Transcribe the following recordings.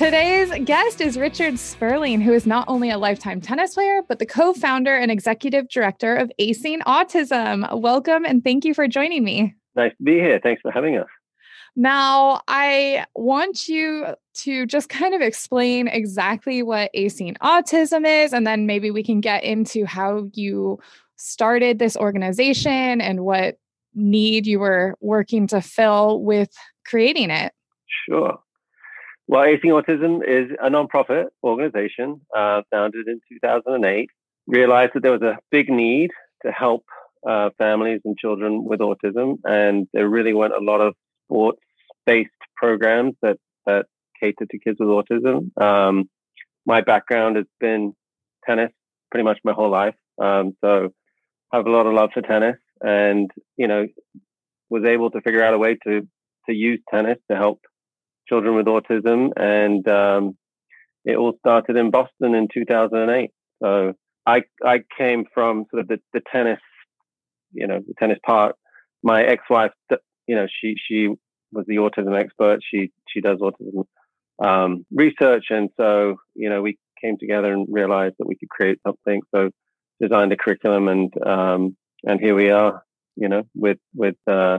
Today's guest is Richard Sperling, who is not only a lifetime tennis player, but the co founder and executive director of Acing Autism. Welcome and thank you for joining me. Nice to be here. Thanks for having us. Now, I want you to just kind of explain exactly what Acing Autism is, and then maybe we can get into how you started this organization and what need you were working to fill with creating it. Sure. Well, Acing Autism is a nonprofit organization uh, founded in 2008. Realized that there was a big need to help uh, families and children with autism, and there really weren't a lot of sports-based programs that that cater to kids with autism. Um, my background has been tennis pretty much my whole life, um, so I have a lot of love for tennis, and you know, was able to figure out a way to to use tennis to help children with autism, and um, it all started in Boston in 2008. So I I came from sort of the, the tennis, you know, the tennis part. My ex-wife, you know, she she was the autism expert. She she does autism um, research, and so you know we came together and realized that we could create something. So designed a curriculum, and um, and here we are, you know, with with uh,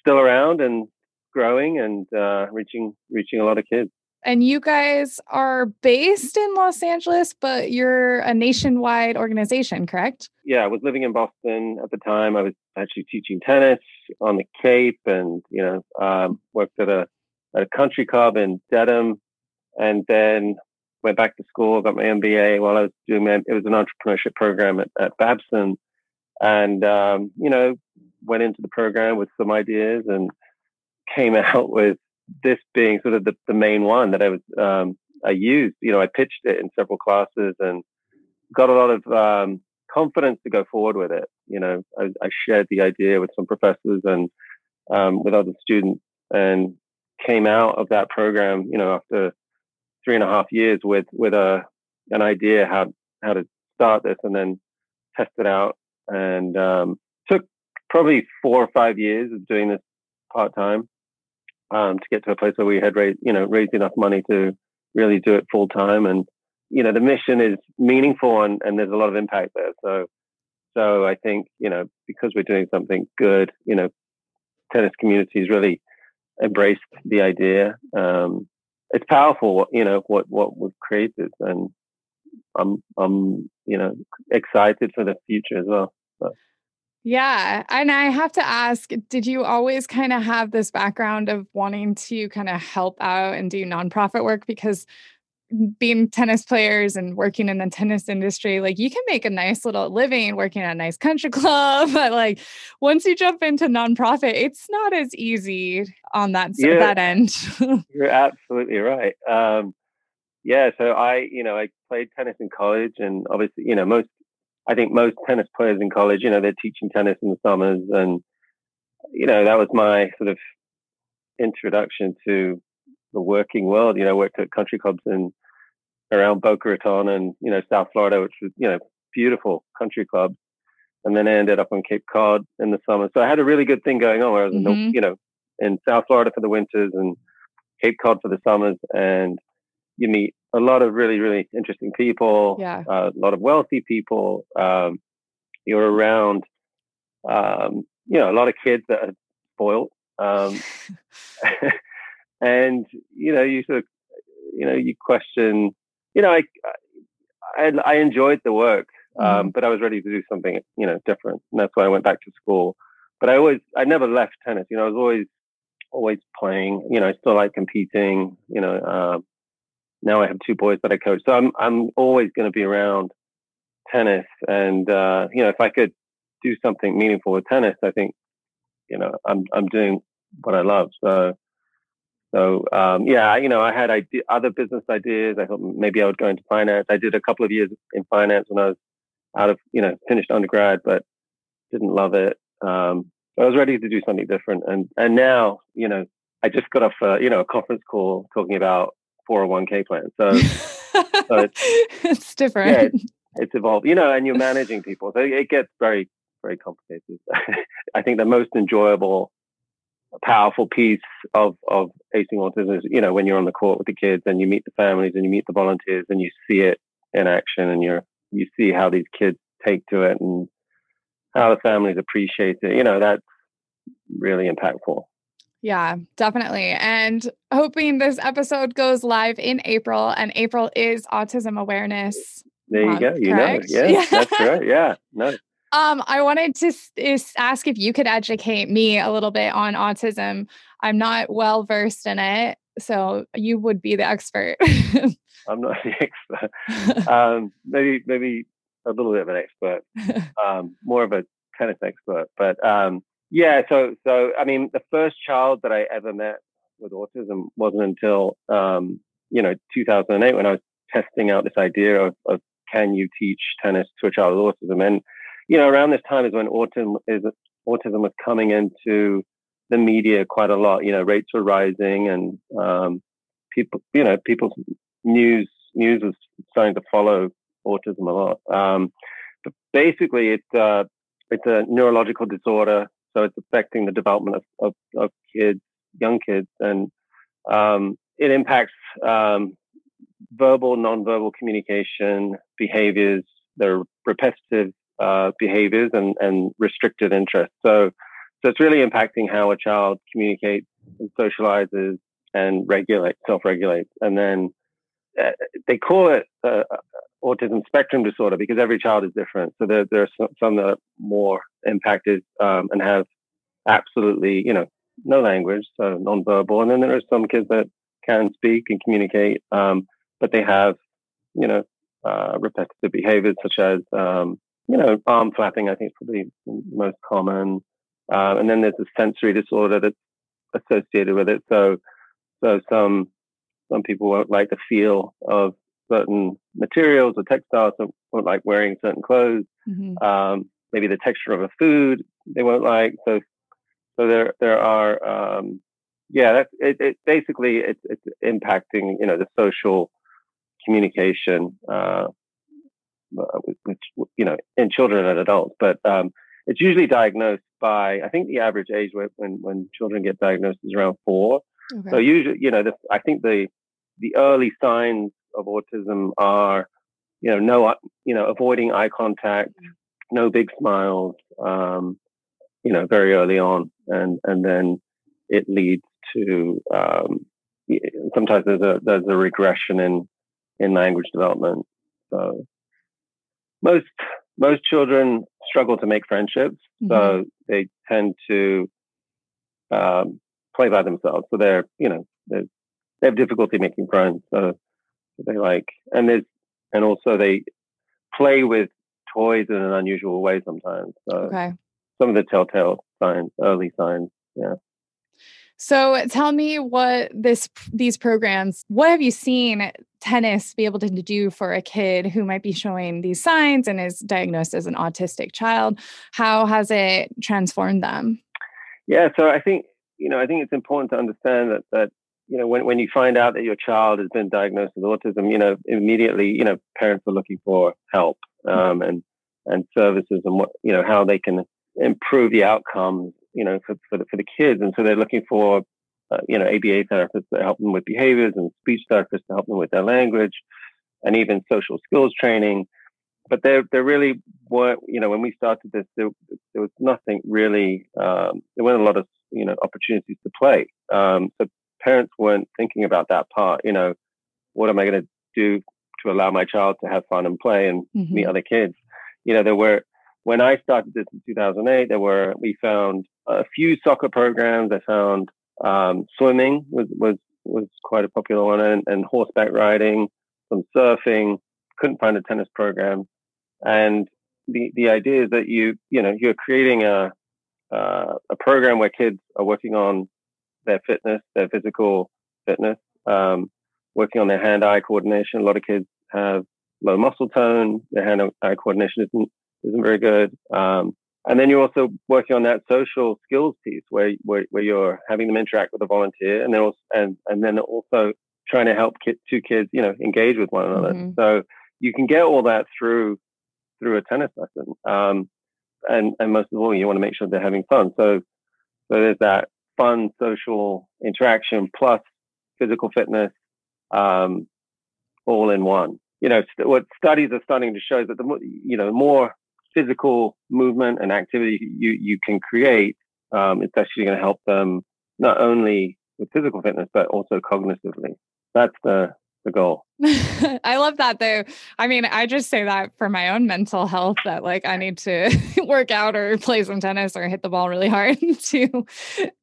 still around and growing and uh, reaching reaching a lot of kids. And you guys are based in Los Angeles, but you're a nationwide organization, correct? Yeah, I was living in Boston at the time. I was actually teaching tennis on the Cape, and you know, um, worked at a at a country club in Dedham, and then went back to school, got my MBA while I was doing my, it was an entrepreneurship program at, at Babson, and um, you know, went into the program with some ideas and came out with this being sort of the, the main one that I was um, I used. You know, I pitched it in several classes and got a lot of um, confidence to go forward with it. You know, I, I shared the idea with some professors and um, with other students, and came out of that program. You know, after three and a half years with with a an idea how how to start this and then test it out, and um, took probably four or five years of doing this part time um, to get to a place where we had raised, you know, raised enough money to really do it full time. And, you know, the mission is meaningful and, and there's a lot of impact there. So, so I think, you know, because we're doing something good, you know, tennis communities really embraced the idea. Um, it's powerful, you know, what, what we've created and I'm, I'm, you know, excited for the future as well. Yeah. And I have to ask did you always kind of have this background of wanting to kind of help out and do nonprofit work? Because being tennis players and working in the tennis industry, like you can make a nice little living working at a nice country club. But like once you jump into nonprofit, it's not as easy on that, yeah, that end. you're absolutely right. Um, yeah. So I, you know, I played tennis in college and obviously, you know, most I think most tennis players in college, you know, they're teaching tennis in the summers, and you know that was my sort of introduction to the working world. You know, worked at country clubs in around Boca Raton and you know South Florida, which was you know beautiful country clubs, and then I ended up on Cape Cod in the summer. So I had a really good thing going on. Where I was, mm-hmm. in the, mm-hmm. you know, in South Florida for the winters and Cape Cod for the summers, and you meet a lot of really, really interesting people, yeah. uh, a lot of wealthy people. Um, you're around, um, you know, a lot of kids that are spoiled. Um, and, you know, you sort of, you know, you question, you know, I, I, I enjoyed the work, um, mm-hmm. but I was ready to do something, you know, different. And that's why I went back to school. But I always, I never left tennis. You know, I was always, always playing. You know, I still like competing. You know, um, now I have two boys that I coach. So I'm I'm always going to be around tennis, and uh, you know, if I could do something meaningful with tennis, I think you know I'm I'm doing what I love. So so um, yeah, you know, I had other business ideas. I thought maybe I would go into finance. I did a couple of years in finance when I was out of you know finished undergrad, but didn't love it. Um, I was ready to do something different, and and now you know I just got off a, you know a conference call talking about 401k plan. So, so it's, it's, different. Yeah, it's evolved, you know, and you're managing people, so it gets very very complicated. I think the most enjoyable, powerful piece of of acing autism is you know when you're on the court with the kids and you meet the families and you meet the volunteers and you see it in action and you're you see how these kids take to it and how the families appreciate it. You know, that's really impactful. Yeah, definitely. And hoping this episode goes live in April, and April is Autism Awareness. There you go. You correct? know, yeah, yeah, that's right. Yeah, no. Um, I wanted to s- ask if you could educate me a little bit on autism. I'm not well versed in it, so you would be the expert. I'm not the expert. um, maybe, maybe a little bit of an expert, um, more of a tennis expert. But um, yeah, so so I mean, the first child that I ever met with autism wasn't until um, you know 2008 when I was testing out this idea of, of can you teach tennis to a child with autism, and you know around this time is when autism is autism was coming into the media quite a lot. You know, rates were rising, and um, people, you know, people's news news was starting to follow autism a lot. Um, but basically, it's uh, it's a neurological disorder, so it's affecting the development of, of, of kids, young kids, and um, it impacts um, verbal, nonverbal communication behaviors. They're repetitive uh, behaviors and, and restricted interests. So, so it's really impacting how a child communicates and socializes and regulates, self-regulates, and then uh, they call it uh, autism spectrum disorder because every child is different. So there, there are some that are more impacted um, and have absolutely, you know, no language, so nonverbal. And then there are some kids that can speak and communicate, um, but they have, you know, uh, repetitive behaviors such as, um, you know, arm flapping, I think is probably most common. Uh, and then there's a sensory disorder that's associated with it. So, so some some people won't like the feel of certain materials or textiles, so won't like wearing certain clothes. Mm-hmm. Um, maybe the texture of a food they won't like. So, so there there are um, yeah, that's it, it. Basically, it's it's impacting you know the social communication, uh, which you know in children and adults, but um, it's usually diagnosed by I think the average age when when children get diagnosed is around four. Okay. So usually, you know, the, I think the the early signs of autism are, you know, no, you know, avoiding eye contact, no big smiles, um, you know, very early on, and and then it leads to um, sometimes there's a there's a regression in in language development. So most most children struggle to make friendships, mm-hmm. so they tend to um, play by themselves. So they're you know they're they have difficulty making friends. So they like, and there's, and also they play with toys in an unusual way sometimes. So okay. some of the telltale signs, early signs. Yeah. So tell me what this these programs, what have you seen tennis be able to do for a kid who might be showing these signs and is diagnosed as an autistic child? How has it transformed them? Yeah, so I think you know, I think it's important to understand that that when, when you find out that your child has been diagnosed with autism, you know, immediately, you know, parents are looking for help um, and and services and what you know how they can improve the outcomes, you know, for for the, for the kids, and so they're looking for uh, you know ABA therapists to help them with behaviors and speech therapists to help them with their language, and even social skills training. But there, there really weren't, you know, when we started this, there, there was nothing really. Um, there weren't a lot of, you know, opportunities to play. Um, so parents weren't thinking about that part. You know, what am I going to do to allow my child to have fun and play and mm-hmm. meet other kids? You know, there were when I started this in 2008. There were we found a few soccer programs. I found um, swimming was was was quite a popular one, and, and horseback riding, some surfing. Couldn't find a tennis program, and the the idea is that you you know you're creating a uh, a program where kids are working on their fitness, their physical fitness, um, working on their hand-eye coordination. A lot of kids have low muscle tone. Their hand-eye coordination isn't isn't very good. Um, and then you're also working on that social skills piece where, where, where you're having them interact with a volunteer and then also, and, and then also trying to help kid, two kids, you know, engage with one another. Mm-hmm. So you can get all that through, through a tennis lesson. Um, and, and most of all, you want to make sure they're having fun. So, so there's that fun social interaction plus physical fitness, um, all in one. You know, st- what studies are starting to show is that the more, you know, more physical movement and activity you, you can create, um, it's actually going to help them not only with physical fitness, but also cognitively. That's the, the goal. I love that though. I mean, I just say that for my own mental health that like I need to work out or play some tennis or hit the ball really hard to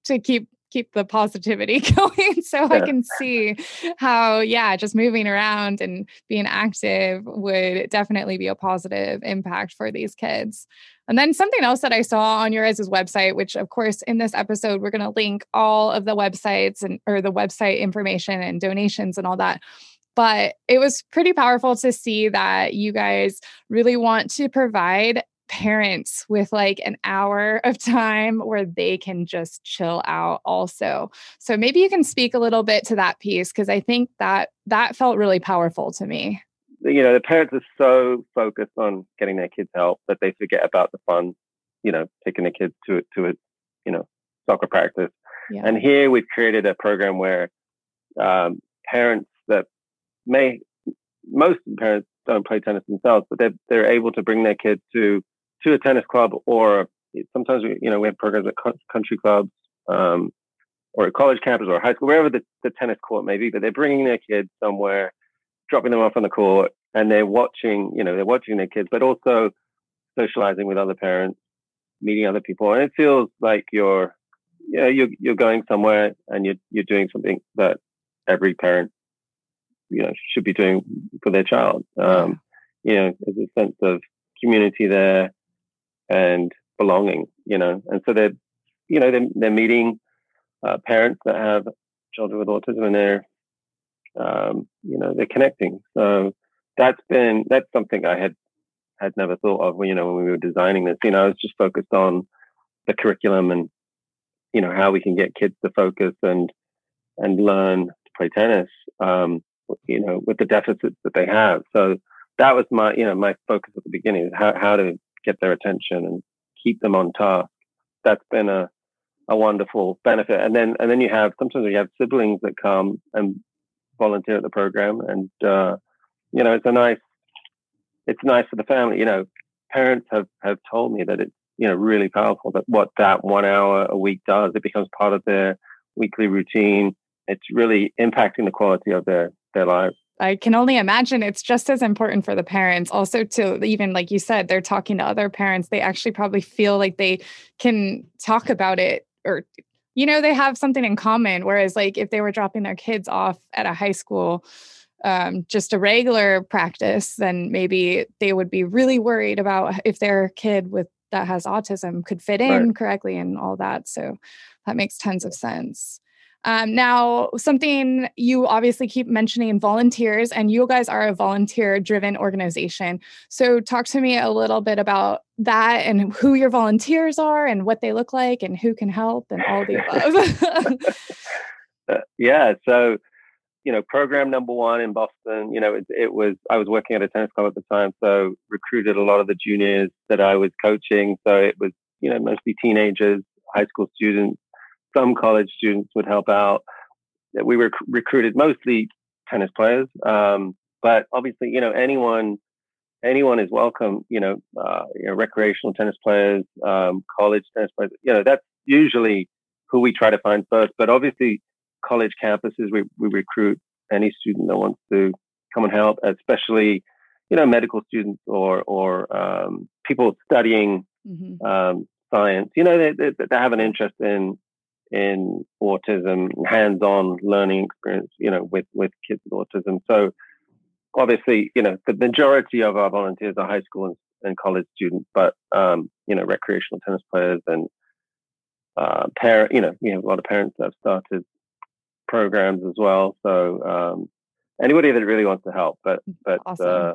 to keep keep the positivity going so i can see how yeah just moving around and being active would definitely be a positive impact for these kids. And then something else that i saw on your guys' website which of course in this episode we're going to link all of the websites and or the website information and donations and all that but it was pretty powerful to see that you guys really want to provide parents with like an hour of time where they can just chill out also. So maybe you can speak a little bit to that piece because I think that that felt really powerful to me. You know, the parents are so focused on getting their kids help that they forget about the fun, you know, taking the kids to to a, you know, soccer practice. Yeah. And here we've created a program where um, parents that may most parents don't play tennis themselves, but they're they're able to bring their kids to to a tennis club or sometimes we, you know, we have programs at country clubs, um, or college campus or high school, wherever the, the tennis court may be, but they're bringing their kids somewhere, dropping them off on the court and they're watching, you know, they're watching their kids, but also socializing with other parents, meeting other people. And it feels like you're, you know, you're, you're going somewhere and you're, you're doing something that every parent, you know, should be doing for their child. Um, you know, there's a sense of community there and belonging, you know. And so they're, you know, they're, they're meeting uh, parents that have children with autism and they're, um, you know, they're connecting. So that's been, that's something I had, had never thought of when, you know, when we were designing this, you know, I was just focused on the curriculum and, you know, how we can get kids to focus and, and learn to play tennis, um, you know, with the deficits that they have. So that was my, you know, my focus at the beginning, how, how to get their attention and keep them on task. That's been a a wonderful benefit. And then and then you have sometimes you have siblings that come and volunteer at the program, and uh, you know it's a nice it's nice for the family. You know, parents have have told me that it's you know really powerful that what that one hour a week does. It becomes part of their weekly routine. It's really impacting the quality of their their lives. I can only imagine it's just as important for the parents. Also to even like you said they're talking to other parents they actually probably feel like they can talk about it or you know they have something in common. Whereas like if they were dropping their kids off at a high school um, just a regular practice then maybe they would be really worried about if their kid with that has autism could fit in right. correctly and all that. So that makes tons of sense um, now, something you obviously keep mentioning volunteers, and you guys are a volunteer driven organization. So, talk to me a little bit about that and who your volunteers are and what they look like and who can help and all the above. uh, yeah. So, you know, program number one in Boston, you know, it, it, was, I was working at a tennis club at the time, so recruited a lot of the juniors that I was coaching. So it was, you know, mostly teenagers, high school students some college students would help out. We were recruited mostly tennis players, um, but obviously, you know, anyone anyone is welcome. You know, uh, you know recreational tennis players, um, college tennis players. You know, that's usually who we try to find first. But obviously, college campuses, we, we recruit any student that wants to come and help, especially you know medical students or or um, people studying mm-hmm. um, science. You know, they, they, they have an interest in in autism, hands-on learning experience, you know, with with kids with autism. So obviously, you know, the majority of our volunteers are high school and, and college students, but um, you know, recreational tennis players and uh, parent, you know, we have a lot of parents that have started programs as well. So um, anybody that really wants to help, but but awesome. uh,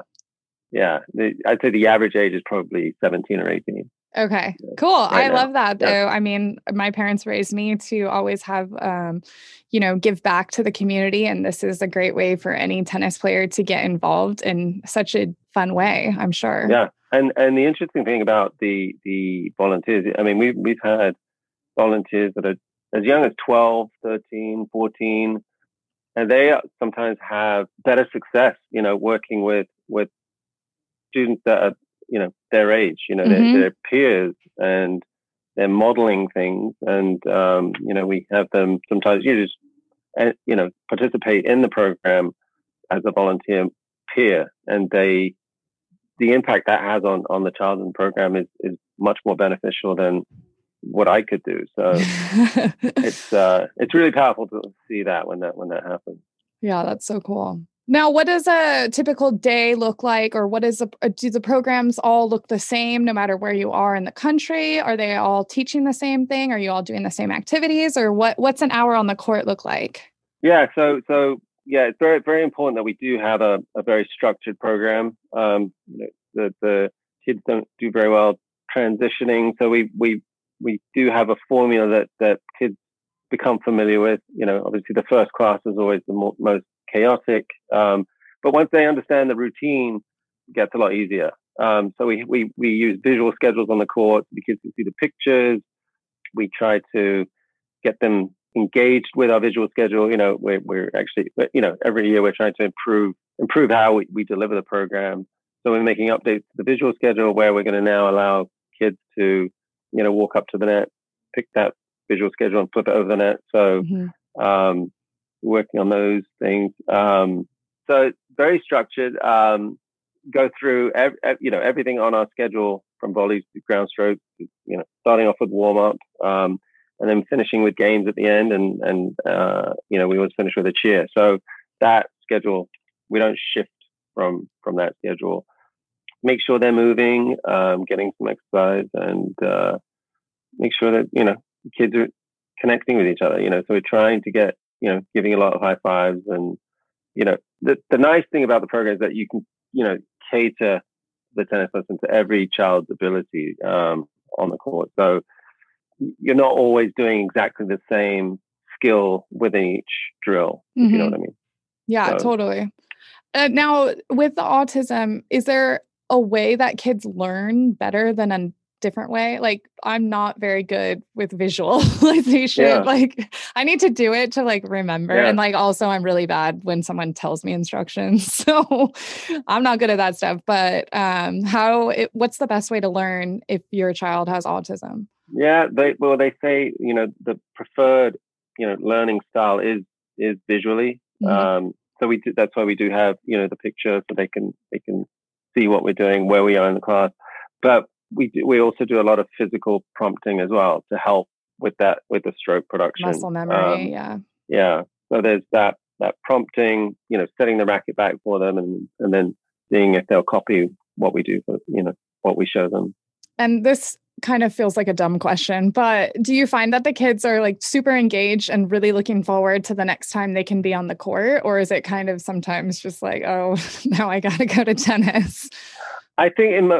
yeah, the, I'd say the average age is probably 17 or 18. Okay, cool. Right I now. love that though. Yeah. I mean, my parents raised me to always have, um, you know, give back to the community. And this is a great way for any tennis player to get involved in such a fun way, I'm sure. Yeah. And, and the interesting thing about the, the volunteers, I mean, we've, we've had volunteers that are as young as 12, 13, 14, and they sometimes have better success, you know, working with, with students that are you know their age you know mm-hmm. their, their, peers and they're modeling things and um, you know we have them sometimes you just uh, you know participate in the program as a volunteer peer and they the impact that has on on the child in the program is is much more beneficial than what I could do. So it's uh, it's really powerful to see that when that when that happens. Yeah, that's so cool. Now, what does a typical day look like, or what is a, uh, do the programs all look the same no matter where you are in the country? Are they all teaching the same thing? Are you all doing the same activities, or what? What's an hour on the court look like? Yeah, so so yeah, it's very very important that we do have a, a very structured program. Um, the the kids don't do very well transitioning, so we we we do have a formula that that kids become familiar with. You know, obviously the first class is always the mo- most chaotic. Um, but once they understand the routine, it gets a lot easier. Um, so we, we, we use visual schedules on the court. The kids can see the pictures. We try to get them engaged with our visual schedule. You know, we're, we're actually, you know, every year we're trying to improve, improve how we, we deliver the program. So we're making updates to the visual schedule where we're going to now allow kids to, you know, walk up to the net, pick that visual schedule and flip it over the net. So, mm-hmm. um, working on those things. Um, so very structured. Um, go through ev- ev- you know everything on our schedule from volleys to ground strokes. You know, starting off with warm up, um, and then finishing with games at the end, and and uh, you know we always finish with a cheer. So that schedule we don't shift from from that schedule. Make sure they're moving, um, getting some exercise, and uh, make sure that you know kids are connecting with each other. You know, so we're trying to get you know, giving a lot of high fives. And, you know, the, the nice thing about the program is that you can, you know, cater the tennis lesson to every child's ability um, on the court. So you're not always doing exactly the same skill within each drill, mm-hmm. you know mm-hmm. what I mean. Yeah, so. totally. Uh, now, with the autism, is there a way that kids learn better than different way. Like I'm not very good with visualization. Yeah. Like I need to do it to like remember. Yeah. And like also I'm really bad when someone tells me instructions. So I'm not good at that stuff. But um how it, what's the best way to learn if your child has autism? Yeah, they well they say, you know, the preferred, you know, learning style is is visually. Mm-hmm. Um so we do, that's why we do have, you know, the picture so they can they can see what we're doing, where we are in the class. But we do, we also do a lot of physical prompting as well to help with that with the stroke production. Muscle memory, um, yeah. Yeah. So there's that that prompting, you know, setting the racket back for them and and then seeing if they'll copy what we do for you know what we show them. And this kind of feels like a dumb question, but do you find that the kids are like super engaged and really looking forward to the next time they can be on the court? Or is it kind of sometimes just like, oh, now I got to go to tennis? I think in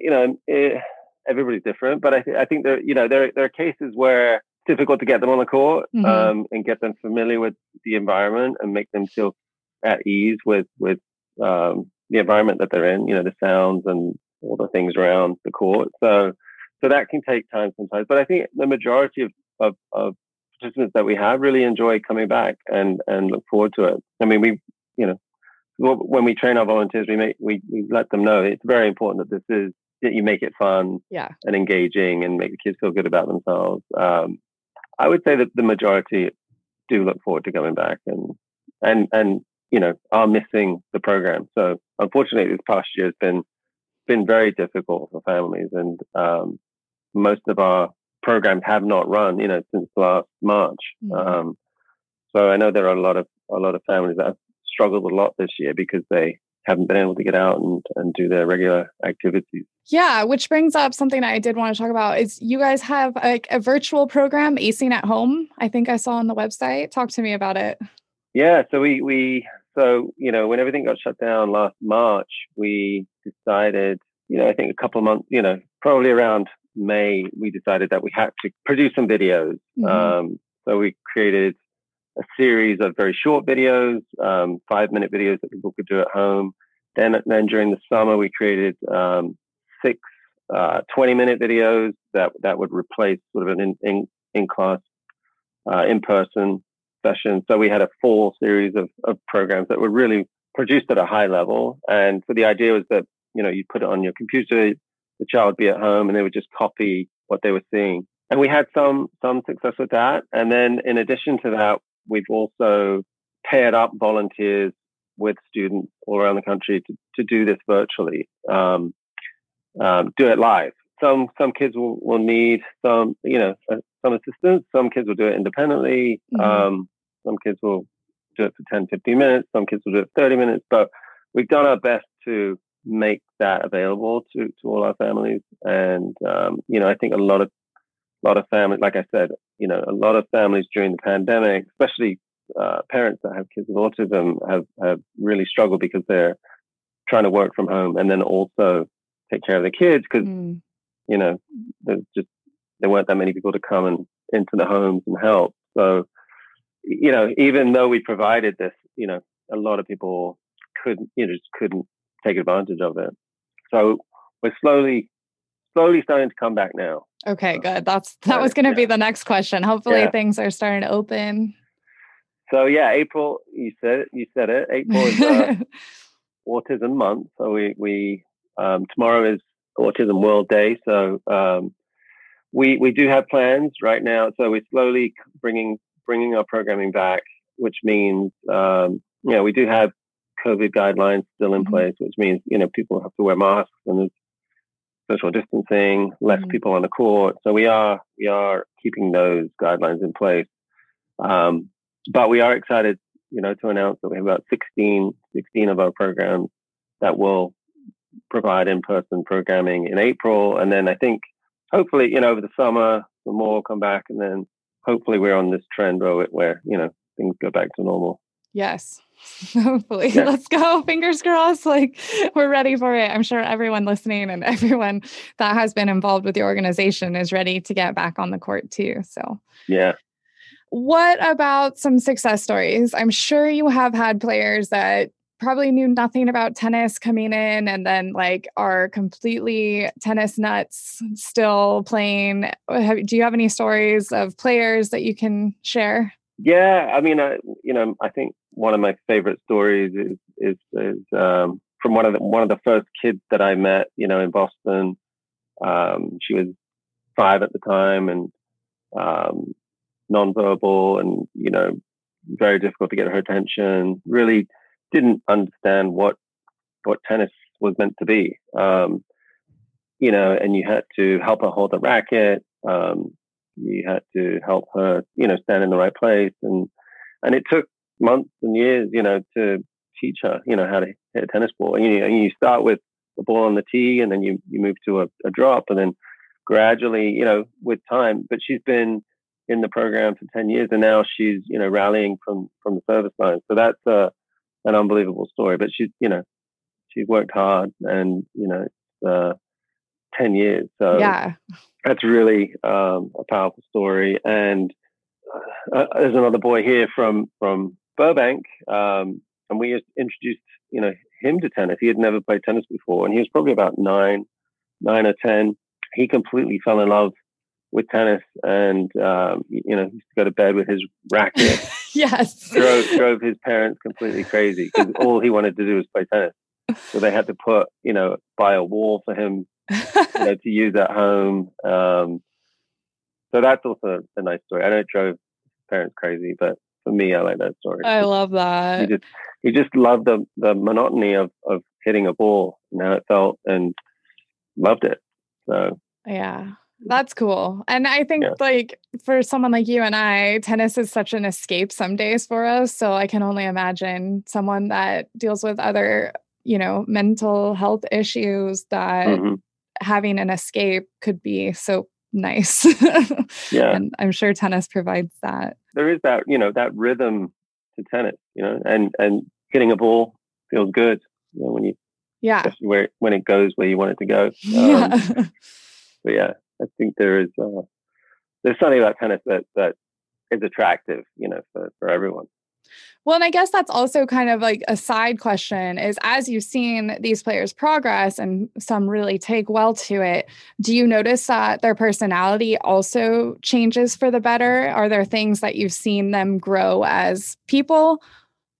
you know it, eh, everybody's different, but I, th- I think there you know there there are cases where it's difficult to get them on the court mm-hmm. um, and get them familiar with the environment and make them feel at ease with with um, the environment that they're in. You know the sounds and all the things around the court. So so that can take time sometimes. But I think the majority of of, of participants that we have really enjoy coming back and and look forward to it. I mean we you know when we train our volunteers, we make we, we let them know it's very important that this is that you make it fun yeah. and engaging and make the kids feel good about themselves. Um, I would say that the majority do look forward to coming back and and and you know are missing the program. So unfortunately, this past year has been been very difficult for families, and um, most of our programs have not run, you know, since last March. Mm-hmm. Um, so I know there are a lot of a lot of families that have struggled a lot this year because they haven't been able to get out and, and do their regular activities. Yeah, which brings up something I did want to talk about is you guys have like a virtual program, Acing at Home. I think I saw on the website. Talk to me about it. Yeah, so we we so you know when everything got shut down last March, we decided you know I think a couple of months you know probably around May, we decided that we had to produce some videos. Mm-hmm. Um, so we created a series of very short videos, um, five minute videos that people could do at home. Then, then during the summer, we created um, six uh, 20 minute videos that, that would replace sort of an in, in, in class, uh, in person session. So we had a full series of, of programs that were really produced at a high level. And so the idea was that, you know, you put it on your computer, the child would be at home and they would just copy what they were seeing. And we had some, some success with that. And then in addition to that, we've also paired up volunteers with students all around the country to, to do this virtually, um, um, do it live. Some, some kids will, will need some, you know, uh, some assistance. Some kids will do it independently. Mm-hmm. Um, some kids will do it for 10, 15 minutes. Some kids will do it 30 minutes, but we've done our best to make that available to, to all our families. And, um, you know, I think a lot of, a lot of families, like I said, you know, a lot of families during the pandemic, especially uh, parents that have kids with autism have, have really struggled because they're trying to work from home and then also take care of the kids because, mm. you know, there's just, there weren't that many people to come and into the homes and help. So, you know, even though we provided this, you know, a lot of people couldn't, you know, just couldn't take advantage of it. So we're slowly, slowly starting to come back now. Okay, good. That's that was going to yeah. be the next question. Hopefully, yeah. things are starting to open. So yeah, April. You said it. You said it. April is uh, Autism Month. So we we um, tomorrow is Autism World Day. So um, we we do have plans right now. So we're slowly bringing bringing our programming back, which means um, you know we do have COVID guidelines still in mm-hmm. place, which means you know people have to wear masks and social distancing, less mm-hmm. people on the court. So we are we are keeping those guidelines in place. Um, but we are excited, you know, to announce that we have about 16, 16 of our programs that will provide in-person programming in April, and then I think hopefully, you know, over the summer, the more will come back, and then hopefully we're on this trend where, where you know things go back to normal. Yes. Hopefully, yeah. let's go. Fingers crossed. Like, we're ready for it. I'm sure everyone listening and everyone that has been involved with the organization is ready to get back on the court too. So, yeah. What about some success stories? I'm sure you have had players that probably knew nothing about tennis coming in and then like are completely tennis nuts still playing. Have, do you have any stories of players that you can share? Yeah, I mean, I, you know, I think one of my favorite stories is is, is um, from one of the one of the first kids that I met. You know, in Boston, um, she was five at the time and um, nonverbal, and you know, very difficult to get her attention. Really didn't understand what what tennis was meant to be. Um, you know, and you had to help her hold the racket. Um, you had to help her, you know, stand in the right place, and and it took months and years, you know, to teach her, you know, how to hit a tennis ball. And you, and you start with the ball on the tee, and then you you move to a, a drop, and then gradually, you know, with time. But she's been in the program for ten years, and now she's you know rallying from from the service line. So that's uh, an unbelievable story. But she's you know she's worked hard, and you know, uh, ten years. So yeah, that's really um, a powerful story. And uh, uh there's another boy here from from Burbank, um, and we introduced you know him to tennis. He had never played tennis before, and he was probably about nine, nine or ten. He completely fell in love with tennis, and um, you know, he used to go to bed with his racket. yes, drove drove his parents completely crazy because all he wanted to do was play tennis. So they had to put you know buy a wall for him you know, to use at home. Um, so that's also a nice story. I know it drove parents crazy, but for me, I like that story. I love that. He just he just loved the the monotony of of hitting a ball and how it felt, and loved it. So yeah. That's cool. And I think yeah. like for someone like you and I, tennis is such an escape some days for us. So I can only imagine someone that deals with other, you know, mental health issues that mm-hmm. having an escape could be so nice. yeah. And I'm sure tennis provides that. There is that, you know, that rhythm to tennis, you know, and and hitting a ball feels good, you know, when you yeah, where when it goes where you want it to go. Um, yeah. but yeah, I think there is uh, there's something about tennis that that is attractive, you know, for for everyone. Well, and I guess that's also kind of like a side question is as you've seen these players progress and some really take well to it, do you notice that their personality also changes for the better? Are there things that you've seen them grow as people?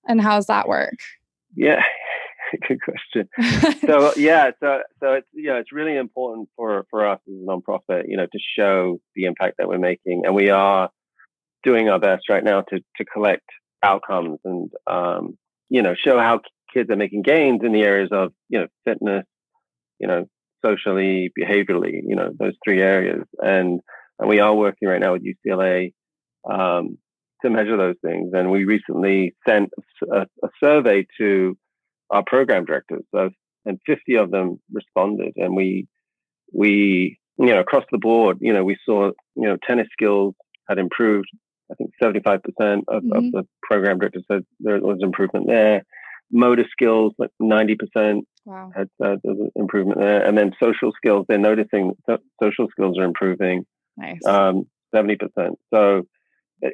And how's that work? Yeah, good question. so yeah, so so it's you know it's really important for for us as a nonprofit, you know, to show the impact that we're making, and we are doing our best right now to to collect outcomes and um, you know show how kids are making gains in the areas of you know fitness you know socially behaviorally you know those three areas. And and we are working right now with ucla um, to measure those things. And we recently sent a, a, survey to our program directors so, and 50 of them responded. And we we you know across the board you know we saw you know tennis skills had improved I think 75% of, mm-hmm. of the program directors said there was improvement there. Motor skills, like 90% wow. had said there's an improvement there. And then social skills, they're noticing so social skills are improving. Nice. Um, 70%. So,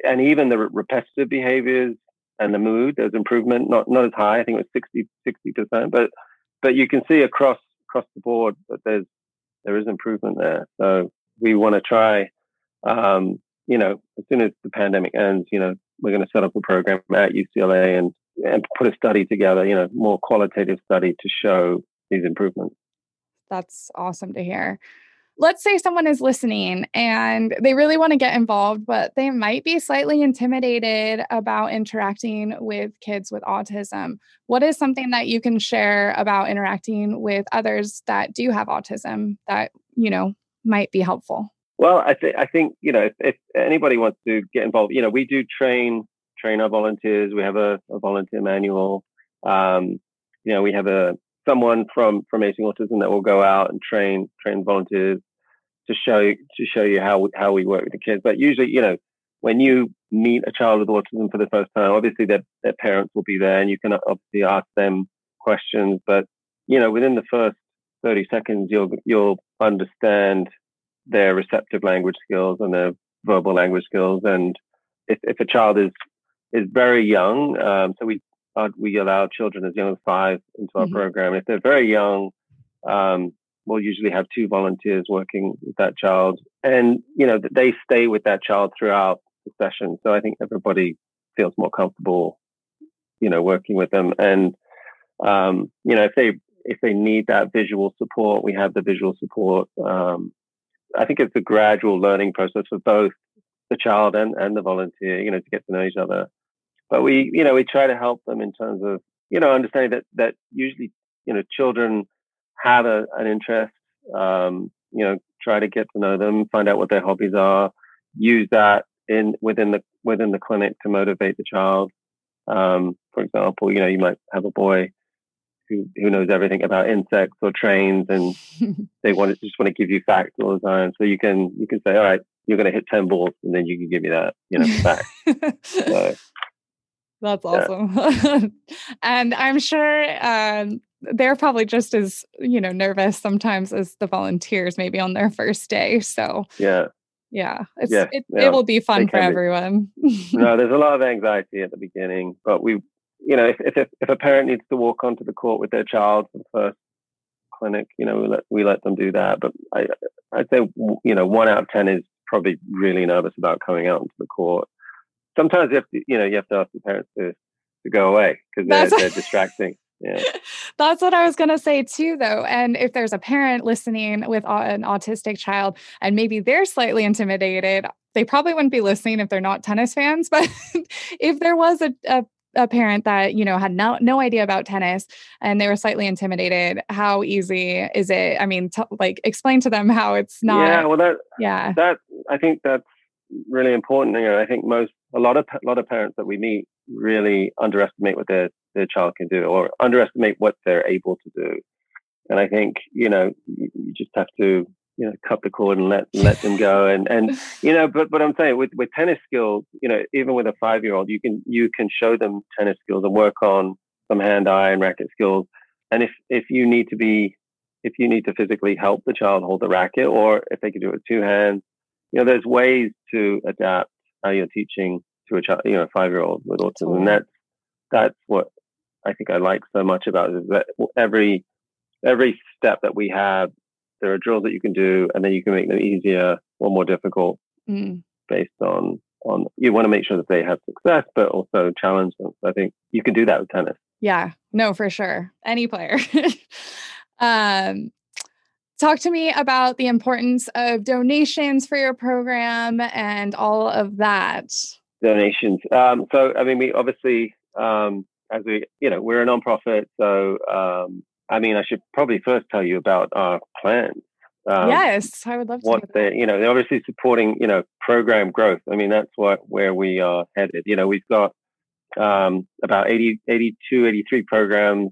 and even the repetitive behaviors and the mood, there's improvement, not, not as high. I think it was 60, 60%, but, but you can see across, across the board that there's, there is improvement there. So we want to try, um, you know, as soon as the pandemic ends, you know, we're going to set up a program at UCLA and, and put a study together, you know, more qualitative study to show these improvements. That's awesome to hear. Let's say someone is listening and they really want to get involved, but they might be slightly intimidated about interacting with kids with autism. What is something that you can share about interacting with others that do have autism that, you know, might be helpful? Well, I think I think you know if, if, anybody wants to get involved, you know, we do train train our volunteers. We have a, a volunteer manual. Um, you know, we have a someone from from Acing Autism that will go out and train train volunteers to show to show you how how we work with the kids. But usually, you know, when you meet a child with autism for the first time, obviously their their parents will be there, and you can obviously ask them questions. But you know, within the first thirty seconds, you'll you'll understand their receptive language skills and their verbal language skills. And if, if a child is is very young, um, so we uh, we allow children as young as five into our mm-hmm. program. If they're very young, um, we'll usually have two volunteers working with that child, and you know they stay with that child throughout the session. So I think everybody feels more comfortable, you know, working with them. And um, you know, if they if they need that visual support, we have the visual support. Um, I think it's a gradual learning process for both the child and, and the volunteer, you know, to get to know each other. But we, you know, we try to help them in terms of, you know, understanding that, that usually, you know, children have a, an interest, um, you know, try to get to know them, find out what their hobbies are, use that in within the within the clinic to motivate the child. Um, for example, you know, you might have a boy who, who knows everything about insects or trains and they want to just want to give you facts all the time. So you can you can say, all right, you're going to hit ten balls, and then you can give me that, you know, fact. so, That's awesome. Yeah. and I'm sure um, they're probably just as you know nervous sometimes as the volunteers, maybe on their first day. So yeah. Yeah, it's, yeah, it, yeah. it will be fun for everyone. no, there's a lot of anxiety at the beginning, but we you know, if, if, if a parent needs to walk onto the court with their child for the first clinic, you know, we let, we let them do that. But I, I'd say, you know, one out of 10 is probably really nervous about coming out into the court. Sometimes you have to, you know, you have to ask the parents to, to go away because they're, they're distracting. Yeah. That's what I was going to say too, though. And if there's a parent listening with an autistic child and maybe they're slightly intimidated, they probably wouldn't be listening if they're not tennis fans. But if there was a, a a parent that you know had no no idea about tennis and they were slightly intimidated. How easy is it? I mean t- like explain to them how it's not yeah well that yeah. that i think that's really important you know i think most a lot of a lot of parents that we meet really underestimate what their their child can do or underestimate what they're able to do. And i think you know you, you just have to you know cut the cord and let let them go. And and you know but but i'm saying with with tennis skills you know even with a five year old you can you can show them tennis skills and work on some hand eye and racket skills. And if if you need to be if you need to physically help the child hold the racket, or if they can do it with two hands, you know, there's ways to adapt how you're teaching to a child, you know, a five year old with autism, and that's that's what I think I like so much about it is that every every step that we have, there are drills that you can do, and then you can make them easier or more difficult mm. based on on. You want to make sure that they have success, but also challenge them. So I think you can do that with tennis. Yeah, no, for sure. Any player. um, talk to me about the importance of donations for your program and all of that. Donations. Um, so, I mean, we obviously, um, as we, you know, we're a nonprofit. So, um, I mean, I should probably first tell you about our plans. Um, yes, I would love to. What they, you know, they're obviously supporting, you know, program growth. I mean, that's what where we are headed. You know, we've got um, about 80, 82, 83 programs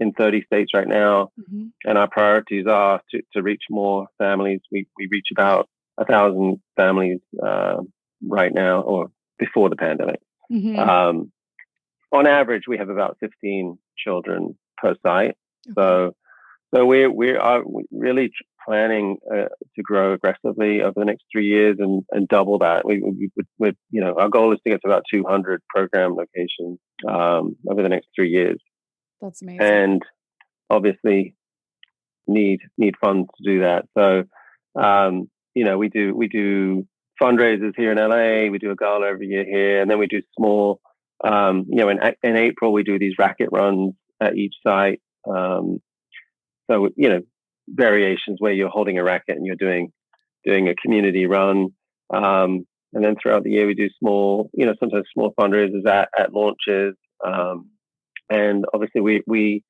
in 30 states right now. Mm-hmm. And our priorities are to, to reach more families. We, we reach about a thousand families uh, right now or before the pandemic. Mm-hmm. Um, on average, we have about 15 children per site. So, so we're, we are really planning uh, to grow aggressively over the next three years and, and double that. We, we, we, you know, our goal is to get to about 200 program locations um, over the next three years. That's amazing. And obviously need need funds to do that. So, um, you know, we do we do fundraisers here in LA. We do a gala every year here, and then we do small. Um, you know, in in April we do these racket runs at each site. Um, so you know, variations where you're holding a racket and you're doing doing a community run. Um, and then throughout the year, we do small, you know, sometimes small fundraisers at, at launches. Um, and obviously, we we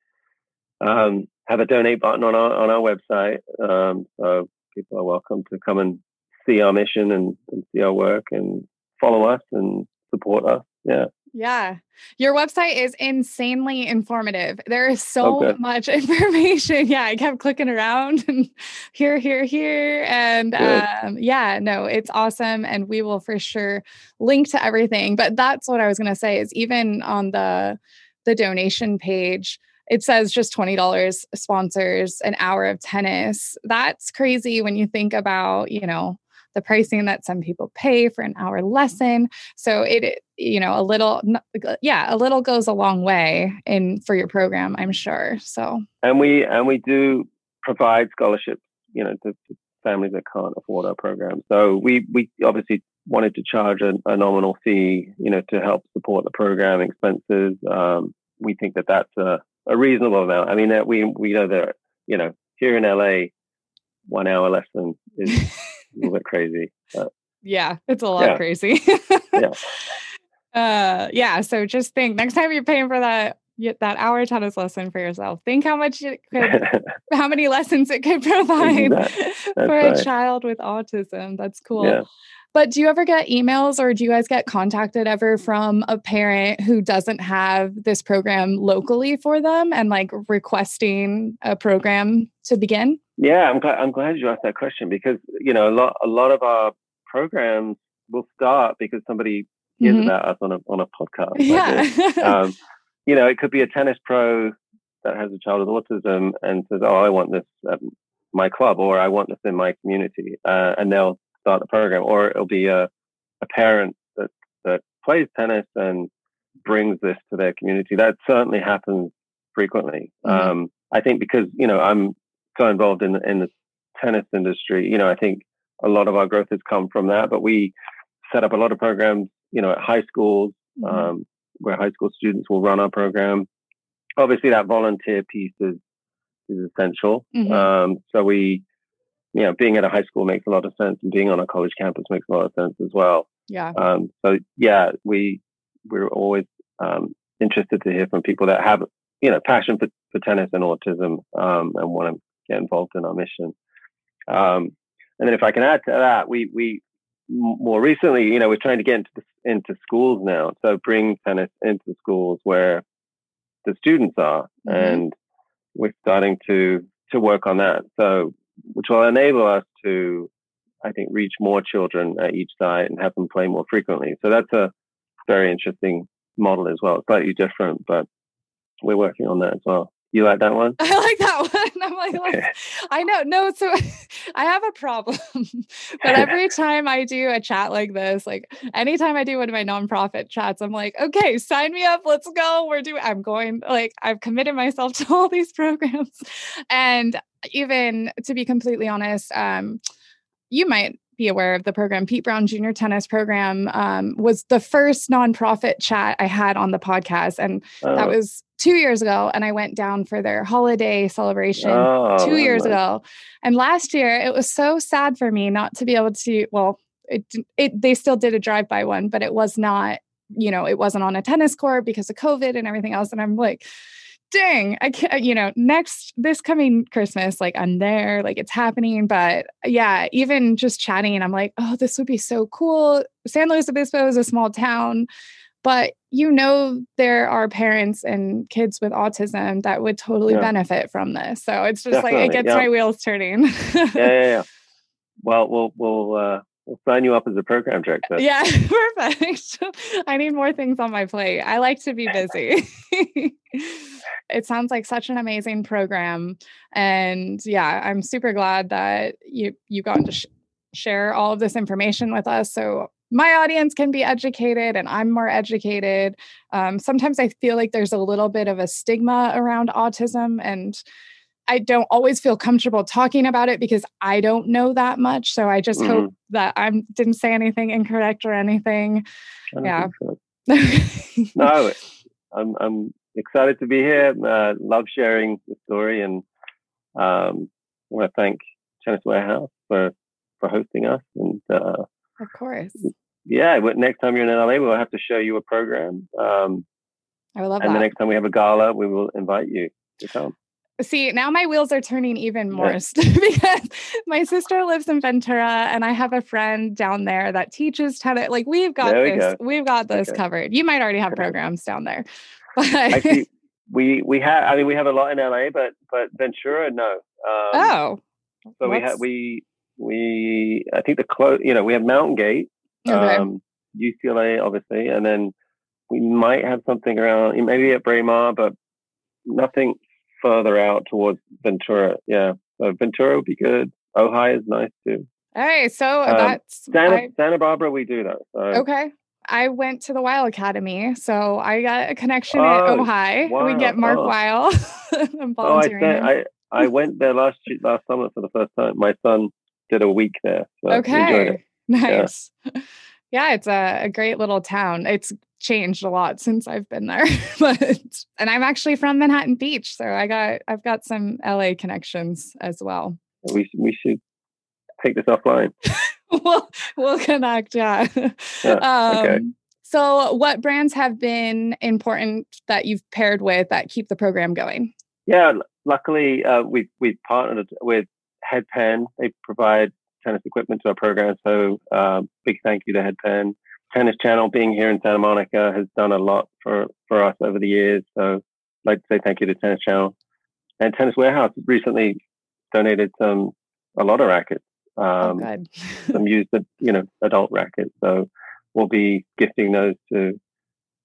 um, have a donate button on our on our website, um, so people are welcome to come and see our mission and, and see our work and follow us and support us. Yeah. Yeah. Your website is insanely informative. There is so okay. much information. Yeah, I kept clicking around and here, here, here. And um, yeah, no, it's awesome. And we will for sure link to everything. But that's what I was going to say is even on the the donation page, it says just $20 sponsors an hour of tennis. That's crazy when you think about, you know, the pricing that some people pay for an hour lesson. So it, you know, a little, yeah, a little goes a long way in for your program, I'm sure. So, and we, and we do provide scholarships, you know, to, to families that can't afford our program. So we, we obviously wanted to charge a, a nominal fee, you know, to help support the program expenses. Um, we think that that's a, a reasonable amount. I mean, that we, we know that, you know, here in LA, one hour lesson is little bit crazy. But, yeah, it's a lot yeah. crazy. yeah. Uh, yeah. So just think next time you're paying for that that hour tennis lesson for yourself. Think how much it could, how many lessons it could provide for right. a child with autism. That's cool. Yeah. But do you ever get emails or do you guys get contacted ever from a parent who doesn't have this program locally for them and like requesting a program to begin? Yeah, I'm glad, I'm glad you asked that question because you know a lot a lot of our programs will start because somebody hears mm-hmm. about us on a on a podcast. Yeah. Like um, you know, it could be a tennis pro that has a child with autism and says, "Oh, I want this at my club," or "I want this in my community," uh, and they'll start the program. Or it'll be a a parent that that plays tennis and brings this to their community. That certainly happens frequently. Mm-hmm. Um, I think because you know I'm so involved in in the tennis industry. You know, I think a lot of our growth has come from that. But we set up a lot of programs, you know, at high schools mm-hmm. um, where high school students will run our program. Obviously, that volunteer piece is is essential. Mm-hmm. Um, so we, you know, being at a high school makes a lot of sense, and being on a college campus makes a lot of sense as well. Yeah. Um, so yeah, we we're always um, interested to hear from people that have you know passion for, for tennis and autism um, and want to get involved in our mission. Um, and then if I can add to that, we we more recently, you know, we're trying to get into the, into schools now. So bring tennis into schools where the students are, mm-hmm. and we're starting to to work on that. So which will enable us to, I think, reach more children at each site and have them play more frequently. So that's a very interesting model as well. It's Slightly different, but we're working on that as well. You like that one? I like that one. I'm like, okay. I know. No, so I have a problem. but every time I do a chat like this, like anytime I do one of my nonprofit chats, I'm like, okay, sign me up. Let's go. We're doing, I'm going, like, I've committed myself to all these programs. And even to be completely honest, um, you might be aware of the program. Pete Brown Junior Tennis Program um, was the first nonprofit chat I had on the podcast, and that oh. was two years ago. And I went down for their holiday celebration oh, two years nice. ago. And last year, it was so sad for me not to be able to. Well, it, it they still did a drive by one, but it was not. You know, it wasn't on a tennis court because of COVID and everything else. And I'm like, dang, I can't, you know, next this coming Christmas, like I'm there, like it's happening. But yeah, even just chatting, I'm like, oh, this would be so cool. San Luis Obispo is a small town, but you know, there are parents and kids with autism that would totally yeah. benefit from this. So it's just Definitely, like it gets yeah. my wheels turning. yeah, yeah, yeah. Well, we'll, we'll, uh, We'll sign you up as a program director. Yeah, perfect. I need more things on my plate. I like to be busy. it sounds like such an amazing program, and yeah, I'm super glad that you you got to sh- share all of this information with us. So my audience can be educated and I'm more educated. Um, sometimes I feel like there's a little bit of a stigma around autism and I don't always feel comfortable talking about it because I don't know that much. So I just mm-hmm. hope that I didn't say anything incorrect or anything. Yeah. So. no, I'm I'm excited to be here. Uh, love sharing the story, and um, I want to thank Tennis Warehouse for for hosting us. And uh, of course, yeah. Next time you're in LA, we'll have to show you a program. Um, I love and that. the next time we have a gala, we will invite you to come. See, now my wheels are turning even more because my sister lives in Ventura and I have a friend down there that teaches tennis. Like we've got we this, go. we've got this okay. covered. You might already have programs down there. But Actually, we we have I mean we have a lot in LA, but but Ventura, no. Um, oh. So we have we we I think the close you know, we have Mountain Gate, okay. um, UCLA obviously, and then we might have something around maybe at Braemar, but nothing further out towards Ventura. Yeah, so Ventura would be good. Ojai is nice too. All right, so um, that's Santa I, Santa Barbara. We do that. So. Okay. I went to the Weil Academy, so I got a connection oh, at Ojai. Wow. We get Mark oh. Weil. oh, I, I I went there last last summer for the first time. My son did a week there. So okay, nice. Yeah. yeah, it's a, a great little town. It's changed a lot since I've been there. but and I'm actually from Manhattan Beach, so I got I've got some LA connections as well. We we should take this offline. we'll we'll connect, yeah. yeah um, okay. So, what brands have been important that you've paired with that keep the program going? Yeah, luckily uh, we've we've partnered with Head Penn. They provide tennis equipment to our program, so uh, big thank you to Head Penn. Tennis Channel being here in Santa Monica has done a lot for, for us over the years. So I'd like to say thank you to Tennis Channel. And Tennis Warehouse recently donated some a lot of rackets. Oh, um, oh, some used you know adult rackets. So we'll be gifting those to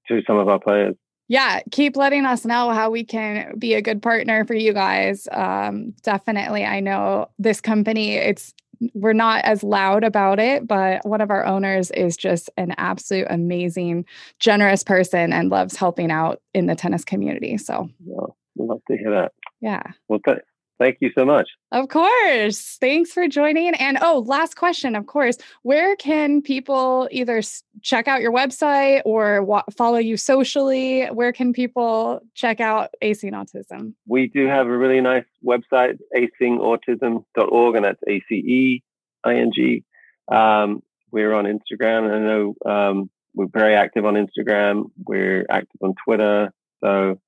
to some of our players. Yeah, keep letting us know how we can be a good partner for you guys. Um, definitely, I know this company. It's we're not as loud about it, but one of our owners is just an absolute amazing, generous person and loves helping out in the tennis community. So, well, love to hear that. Yeah. Well, th- Thank you so much. Of course. Thanks for joining. And oh, last question, of course. Where can people either check out your website or wa- follow you socially? Where can people check out Acing Autism? We do have a really nice website, acingautism.org, and that's A C E I N G. Um, we're on Instagram. I know um, we're very active on Instagram. We're active on Twitter. So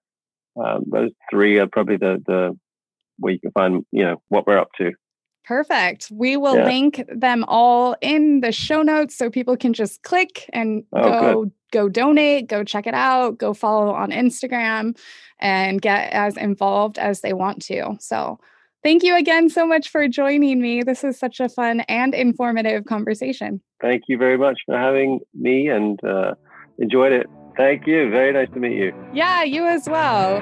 um, those three are probably the, the where you can find you know what we're up to. Perfect. We will yeah. link them all in the show notes so people can just click and oh, go good. go donate go check it out go follow on instagram and get as involved as they want to. So thank you again so much for joining me. This is such a fun and informative conversation. Thank you very much for having me and uh, enjoyed it. Thank you. Very nice to meet you. Yeah you as well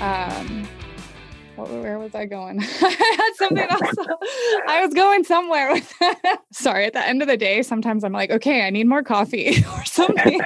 Um, where was I going? I had something else. I was going somewhere with Sorry, at the end of the day, sometimes I'm like, okay, I need more coffee or something.